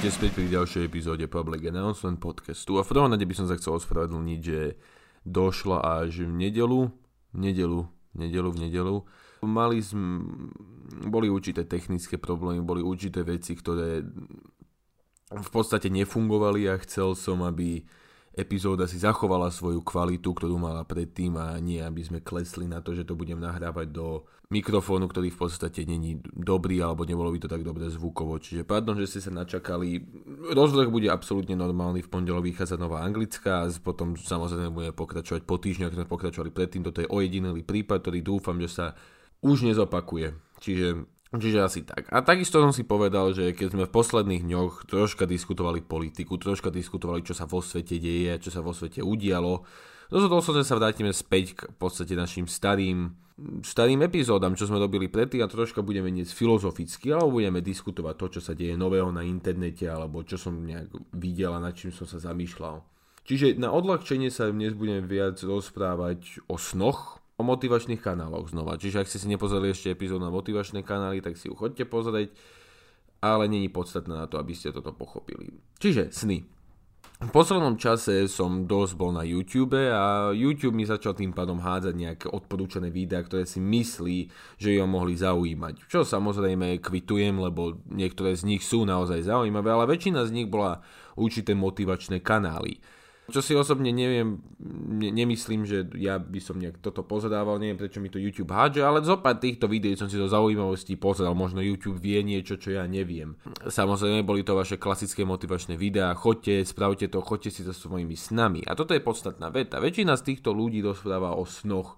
Vítajte späť pri ďalšej epizóde Public Announcement podcastu. A v prvom rade by som sa chcel ospravedlniť, že došla až v nedelu, v nedelu, v nedelu, v nedelu. Mali sme, boli určité technické problémy, boli určité veci, ktoré v podstate nefungovali a chcel som, aby epizóda si zachovala svoju kvalitu, ktorú mala predtým a nie, aby sme klesli na to, že to budem nahrávať do mikrofónu, ktorý v podstate není dobrý alebo nebolo by to tak dobre zvukovo. Čiže pardon, že ste sa načakali. Rozvrh bude absolútne normálny, v pondelok vychádza nová anglická a potom samozrejme bude pokračovať po týždňoch, sme pokračovali predtým. Toto je ojedinelý prípad, ktorý dúfam, že sa už nezopakuje. Čiže Čiže asi tak. A takisto som si povedal, že keď sme v posledných dňoch troška diskutovali politiku, troška diskutovali, čo sa vo svete deje, čo sa vo svete udialo, rozhodol som, že sa vrátime späť k v podstate našim starým, starým epizódam, čo sme robili predtým a troška budeme niesť filozoficky, alebo budeme diskutovať to, čo sa deje nového na internete, alebo čo som nejak videl a nad čím som sa zamýšľal. Čiže na odľahčenie sa dnes budem viac rozprávať o snoch, o motivačných kanáloch znova. Čiže ak ste si nepozreli ešte epizódu na motivačné kanály, tak si ju chodte pozrieť, ale není podstatné na to, aby ste toto pochopili. Čiže sny. V poslednom čase som dosť bol na YouTube a YouTube mi začal tým pádom hádzať nejaké odporúčané videá, ktoré si myslí, že ho mohli zaujímať. Čo samozrejme kvitujem, lebo niektoré z nich sú naozaj zaujímavé, ale väčšina z nich bola určité motivačné kanály. Čo si osobne neviem, ne, nemyslím, že ja by som nejak toto pozerával, neviem prečo mi to YouTube hádže, ale zo pár týchto videí som si to zaujímavosti pozeral, možno YouTube vie niečo, čo ja neviem. Samozrejme boli to vaše klasické motivačné videá, choďte, spravte to, choďte si to svojimi snami. A toto je podstatná veta. Väčšina z týchto ľudí rozpráva o snoch,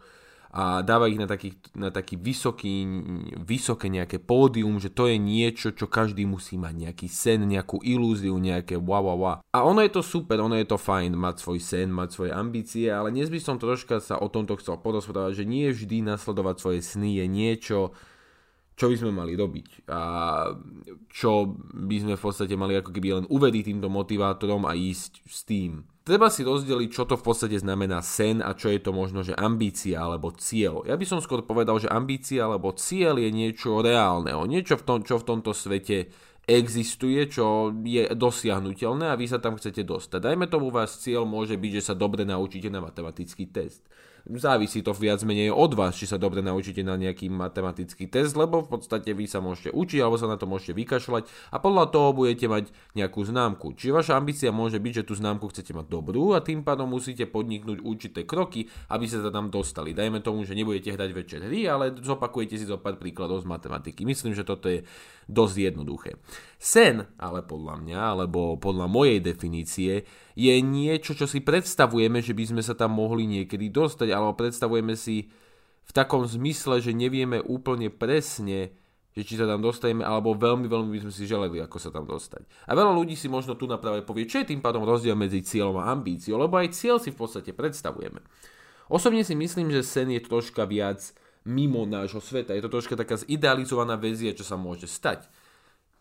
a dáva ich na, taký, na taký vysoký, vysoké nejaké pódium, že to je niečo, čo každý musí mať, nejaký sen, nejakú ilúziu, nejaké wow, wow, wow. A ono je to super, ono je to fajn mať svoj sen, mať svoje ambície, ale dnes by som troška sa o tomto chcel porozprávať, že nie vždy nasledovať svoje sny je niečo, čo by sme mali robiť a čo by sme v podstate mali ako keby len uvediť týmto motivátorom a ísť s tým. Treba si rozdeliť, čo to v podstate znamená sen a čo je to možno, že ambícia alebo cieľ. Ja by som skôr povedal, že ambícia alebo cieľ je niečo reálneho, niečo v tom, čo v tomto svete existuje, čo je dosiahnutelné a vy sa tam chcete dostať. Dajme tomu, váš cieľ môže byť, že sa dobre naučíte na matematický test závisí to viac menej od vás, či sa dobre naučíte na nejaký matematický test, lebo v podstate vy sa môžete učiť alebo sa na to môžete vykašľať a podľa toho budete mať nejakú známku. Čiže vaša ambícia môže byť, že tú známku chcete mať dobrú a tým pádom musíte podniknúť určité kroky, aby sa tam dostali. Dajme tomu, že nebudete hrať večer hry, ale zopakujete si zo pár príkladov z matematiky. Myslím, že toto je dosť jednoduché. Sen, ale podľa mňa, alebo podľa mojej definície, je niečo, čo si predstavujeme, že by sme sa tam mohli niekedy dostať, alebo predstavujeme si v takom zmysle, že nevieme úplne presne, že či sa tam dostaneme, alebo veľmi, veľmi by sme si želeli, ako sa tam dostať. A veľa ľudí si možno tu naprave povie, čo je tým pádom rozdiel medzi cieľom a ambíciou, lebo aj cieľ si v podstate predstavujeme. Osobne si myslím, že sen je troška viac mimo nášho sveta. Je to troška taká zidealizovaná väzia, čo sa môže stať.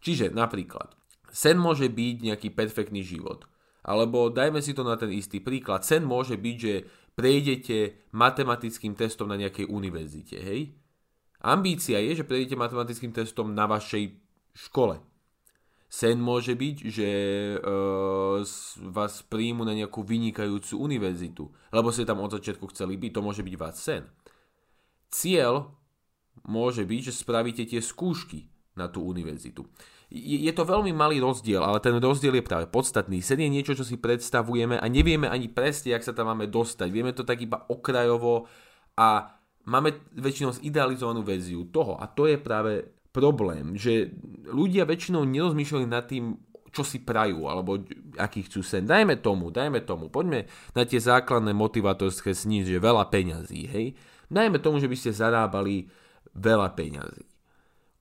Čiže napríklad, sen môže byť nejaký perfektný život. Alebo dajme si to na ten istý príklad. Sen môže byť, že prejdete matematickým testom na nejakej univerzite, hej? Ambícia je, že prejdete matematickým testom na vašej škole. Sen môže byť, že uh, vás príjmu na nejakú vynikajúcu univerzitu, lebo ste tam od začiatku chceli byť, to môže byť váš sen. Cieľ môže byť, že spravíte tie skúšky na tú univerzitu je to veľmi malý rozdiel, ale ten rozdiel je práve podstatný. Sen je niečo, čo si predstavujeme a nevieme ani presne, jak sa tam máme dostať. Vieme to tak iba okrajovo a máme väčšinou zidealizovanú verziu toho. A to je práve problém, že ľudia väčšinou nerozmýšľajú nad tým, čo si prajú, alebo aký chcú sen. Dajme tomu, dajme tomu, poďme na tie základné motivatorské sny, že veľa peňazí, hej. Dajme tomu, že by ste zarábali veľa peňazí.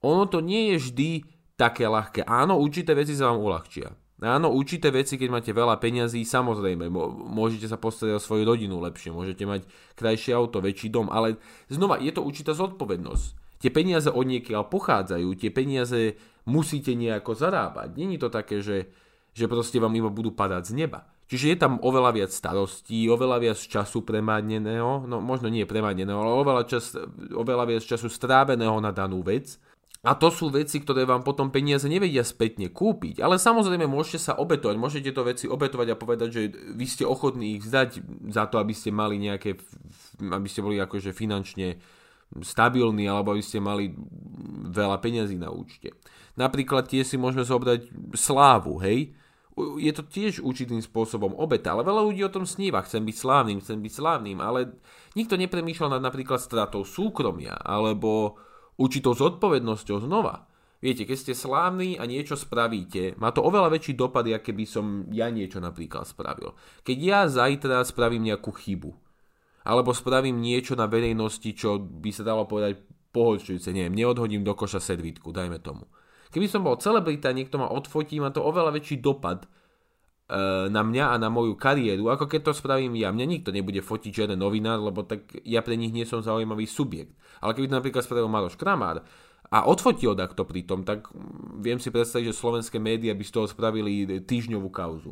Ono to nie je vždy také ľahké. Áno, určité veci sa vám uľahčia. Áno, určité veci, keď máte veľa peňazí, samozrejme, môžete sa postarať o svoju rodinu lepšie, môžete mať krajšie auto, väčší dom, ale znova, je to určitá zodpovednosť. Tie peniaze od niekiaľ pochádzajú, tie peniaze musíte nejako zarábať. Není to také, že, že proste vám iba budú padať z neba. Čiže je tam oveľa viac starostí, oveľa viac času premádneného, no možno nie premádneného, ale oveľa, čas, oveľa viac času stráveného na danú vec A to sú veci, ktoré vám potom peniaze nevedia spätne kúpiť. Ale samozrejme môžete sa obetovať, môžete to veci obetovať a povedať, že vy ste ochotní ich zdať za to, aby ste mali nejaké, aby ste boli akože finančne stabilní alebo aby ste mali veľa peňazí na účte. Napríklad tie si môžeme zobrať slávu, hej? Je to tiež určitým spôsobom obeta, ale veľa ľudí o tom sníva. Chcem byť slávnym, chcem byť slávnym, ale nikto nepremýšľal nad napríklad stratou súkromia alebo určitou zodpovednosťou znova. Viete, keď ste slávni a niečo spravíte, má to oveľa väčší dopad, ako keby som ja niečo napríklad spravil. Keď ja zajtra spravím nejakú chybu, alebo spravím niečo na verejnosti, čo by sa dalo povedať pohodčujúce, neviem, neodhodím do koša sedvitku, dajme tomu. Keby som bol celebrita, niekto ma odfotí, má to oveľa väčší dopad, na mňa a na moju kariéru, ako keď to spravím ja. Mňa nikto nebude fotiť žiaden novinár, lebo tak ja pre nich nie som zaujímavý subjekt. Ale keby to napríklad spravil Maroš Kramár a odfotil takto pritom, tak viem si predstaviť, že slovenské médiá by z toho spravili týždňovú kauzu.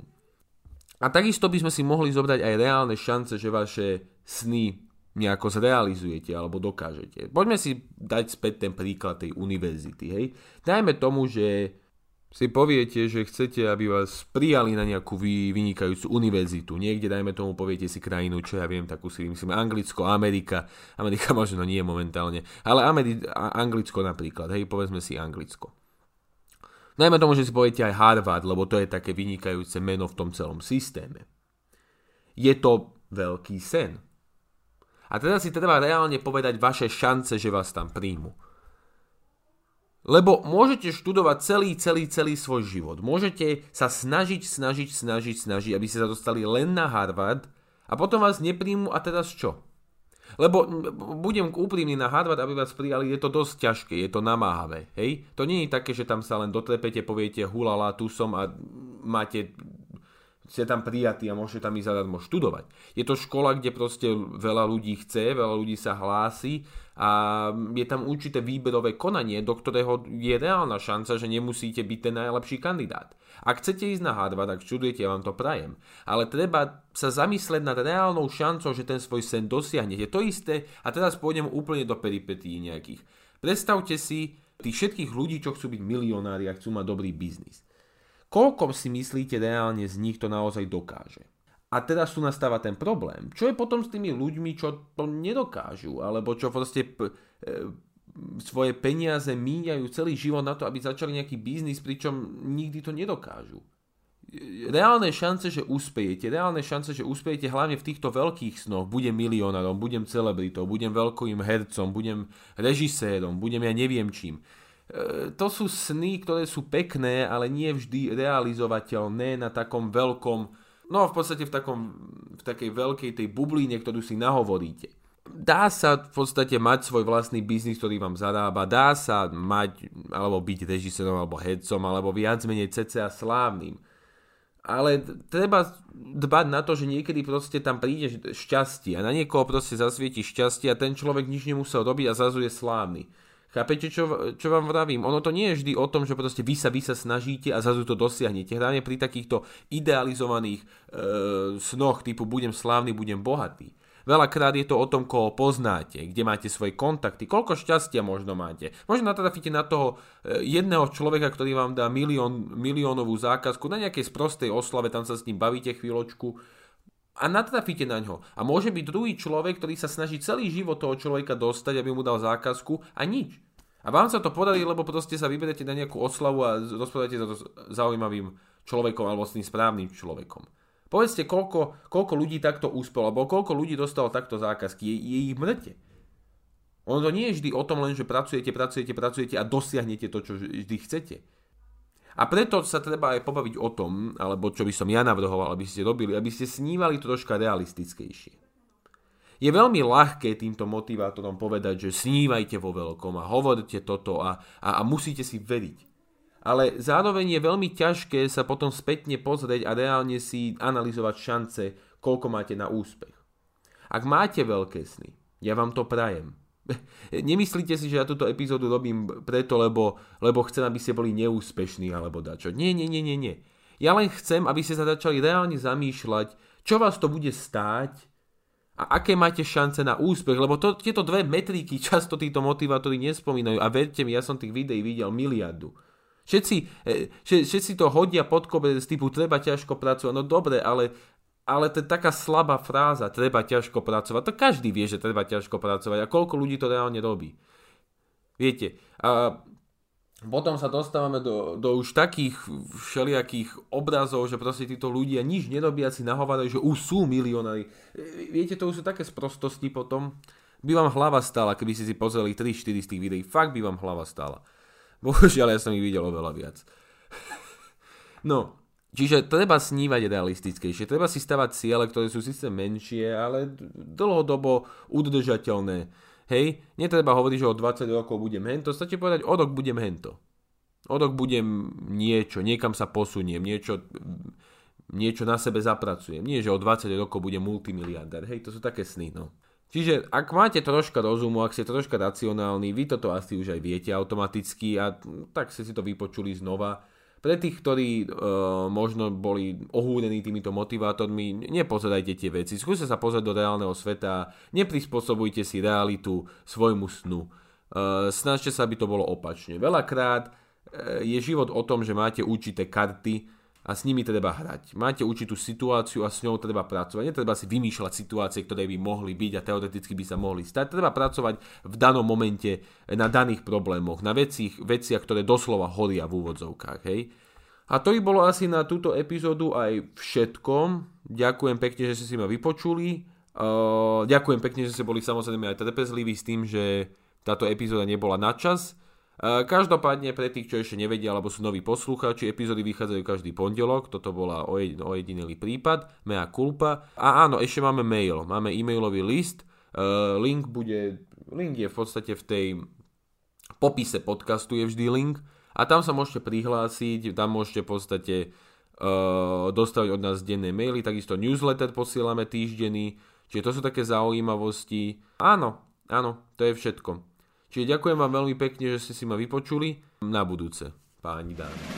A takisto by sme si mohli zobrať aj reálne šance, že vaše sny nejako zrealizujete alebo dokážete. Poďme si dať späť ten príklad tej univerzity. Hej? Dajme tomu, že si poviete, že chcete, aby vás prijali na nejakú vynikajúcu univerzitu. Niekde, dajme tomu, poviete si krajinu, čo ja viem, takú si myslím, Anglicko, Amerika. Amerika možno nie momentálne, ale Ameri- Anglicko napríklad, hej, povedzme si Anglicko. Dajme tomu, že si poviete aj Harvard, lebo to je také vynikajúce meno v tom celom systéme. Je to veľký sen. A teda si treba reálne povedať vaše šance, že vás tam príjmu. Lebo môžete študovať celý, celý, celý svoj život. Môžete sa snažiť, snažiť, snažiť, snažiť, aby ste sa dostali len na Harvard a potom vás nepríjmu a teraz čo? Lebo budem úprimný na Harvard, aby vás prijali, je to dosť ťažké, je to namáhavé. Hej? To nie je také, že tam sa len dotrepete, poviete hulala, tu som a máte ste tam prijatí a môžete tam ísť zadarmo študovať. Je to škola, kde proste veľa ľudí chce, veľa ľudí sa hlási a je tam určité výberové konanie, do ktorého je reálna šanca, že nemusíte byť ten najlepší kandidát. Ak chcete ísť na Harvard, ak študujete, ja vám to prajem. Ale treba sa zamyslieť nad reálnou šancou, že ten svoj sen dosiahnete. To isté, a teraz pôjdem úplne do peripetí nejakých. Predstavte si tých všetkých ľudí, čo chcú byť milionári a chcú mať dobrý biznis. Koľko si myslíte reálne z nich to naozaj dokáže? A teraz tu nastáva ten problém. Čo je potom s tými ľuďmi, čo to nedokážu? Alebo čo proste p- e, svoje peniaze míňajú celý život na to, aby začali nejaký biznis, pričom nikdy to nedokážu. Reálne šance, že uspejete, reálne šance, že uspejete hlavne v týchto veľkých snoch, budem milionárom, budem celebritou, budem veľkým hercom, budem režisérom, budem ja neviem čím E, to sú sny, ktoré sú pekné, ale nie vždy realizovateľné na takom veľkom, no v podstate v, takom, v takej veľkej tej bublíne, ktorú si nahovoríte. Dá sa v podstate mať svoj vlastný biznis, ktorý vám zarába, dá sa mať, alebo byť režisérom, alebo hercom, alebo viac menej cca slávnym. Ale treba dbať na to, že niekedy proste tam príde šťastie a na niekoho proste zasvieti šťastie a ten človek nič nemusel robiť a zrazu je slávny. Chápete, čo, čo vám vravím? Ono to nie je vždy o tom, že proste vy sa, vy sa snažíte a zrazu to dosiahnete. Hlavne pri takýchto idealizovaných e, snoch typu budem slávny, budem bohatý. Veľakrát je to o tom, koho poznáte, kde máte svoje kontakty, koľko šťastia možno máte. Možno natrafíte na toho e, jedného človeka, ktorý vám dá milión, miliónovú zákazku na nejakej sprostej oslave, tam sa s ním bavíte chvíľočku a natrafíte na ňo. A môže byť druhý človek, ktorý sa snaží celý život toho človeka dostať, aby mu dal zákazku a nič. A vám sa to podarí, lebo proste sa vyberete na nejakú oslavu a rozprávate sa to zaujímavým človekom alebo s tým správnym človekom. Povedzte, koľko, koľko ľudí takto úspelo, alebo koľko ľudí dostalo takto zákazky, je, je ich mŕte. Ono to nie je vždy o tom len, že pracujete, pracujete, pracujete a dosiahnete to, čo vždy chcete. A preto sa treba aj pobaviť o tom, alebo čo by som ja navrhoval, aby ste robili, aby ste snívali troška realistickejšie. Je veľmi ľahké týmto motivátorom povedať, že snívajte vo veľkom a hovorte toto a, a, a musíte si veriť. Ale zároveň je veľmi ťažké sa potom spätne pozrieť a reálne si analyzovať šance, koľko máte na úspech. Ak máte veľké sny, ja vám to prajem, Nemyslíte si, že ja túto epizódu robím preto, lebo, lebo chcem, aby ste boli neúspešní alebo dačo. Nie, nie, nie, nie, nie. Ja len chcem, aby ste sa začali reálne zamýšľať, čo vás to bude stáť a aké máte šance na úspech, lebo to, tieto dve metriky často títo motivátori nespomínajú a verte mi, ja som tých videí videl miliardu. Všetci, e, všetci to hodia pod koberec typu treba ťažko pracovať, no dobre, ale, ale to je taká slabá fráza, treba ťažko pracovať, to každý vie, že treba ťažko pracovať a koľko ľudí to reálne robí. Viete, a potom sa dostávame do, do už takých všelijakých obrazov, že proste títo ľudia nič nerobia, si nahovárajú, že už sú milionári. Viete, to už sú také sprostosti potom. By vám hlava stála, keby si si pozreli 3-4 z tých videí. Fakt by vám hlava stála. Bohužiaľ, ja som ich videl oveľa viac. No, čiže treba snívať realistickejšie. Treba si stavať ciele, ktoré sú síce menšie, ale dlhodobo udržateľné Hej, netreba hovoriť, že o 20 rokov budem hento, stačí povedať, o rok budem hento. O rok budem niečo, niekam sa posuniem, niečo, niečo na sebe zapracujem. Nie, že o 20 rokov budem multimiliardár. Hej, to sú také sny, no. Čiže ak máte troška rozumu, ak ste troška racionálni, vy toto asi už aj viete automaticky a tak ste si to vypočuli znova pre tých, ktorí uh, možno boli ohúdení týmito motivátormi, nepozerajte tie veci, skúste sa pozrieť do reálneho sveta, neprispôsobujte si realitu svojmu snu. Uh, snažte sa, aby to bolo opačne. Veľakrát uh, je život o tom, že máte určité karty a s nimi treba hrať. Máte určitú situáciu a s ňou treba pracovať. Netreba si vymýšľať situácie, ktoré by mohli byť a teoreticky by sa mohli stať. Treba pracovať v danom momente na daných problémoch, na veciach, veciach ktoré doslova horia v úvodzovkách. Hej? A to by bolo asi na túto epizódu aj všetko. Ďakujem pekne, že ste si ma vypočuli. Ďakujem pekne, že ste boli samozrejme aj trpezliví s tým, že táto epizóda nebola na čas. Každopádne pre tých, čo ešte nevedia, alebo sú noví poslucháči, epizódy vychádzajú každý pondelok, toto bola ojedinelý prípad, mea culpa. A áno, ešte máme mail, máme e-mailový list, link bude, link je v podstate v tej popise podcastu je vždy link a tam sa môžete prihlásiť, tam môžete v podstate uh, dostať od nás denné maily, takisto newsletter posielame týždenný, čiže to sú také zaujímavosti. Áno, áno, to je všetko. Čiže ďakujem vám veľmi pekne, že ste si ma vypočuli. Na budúce, páni dámy.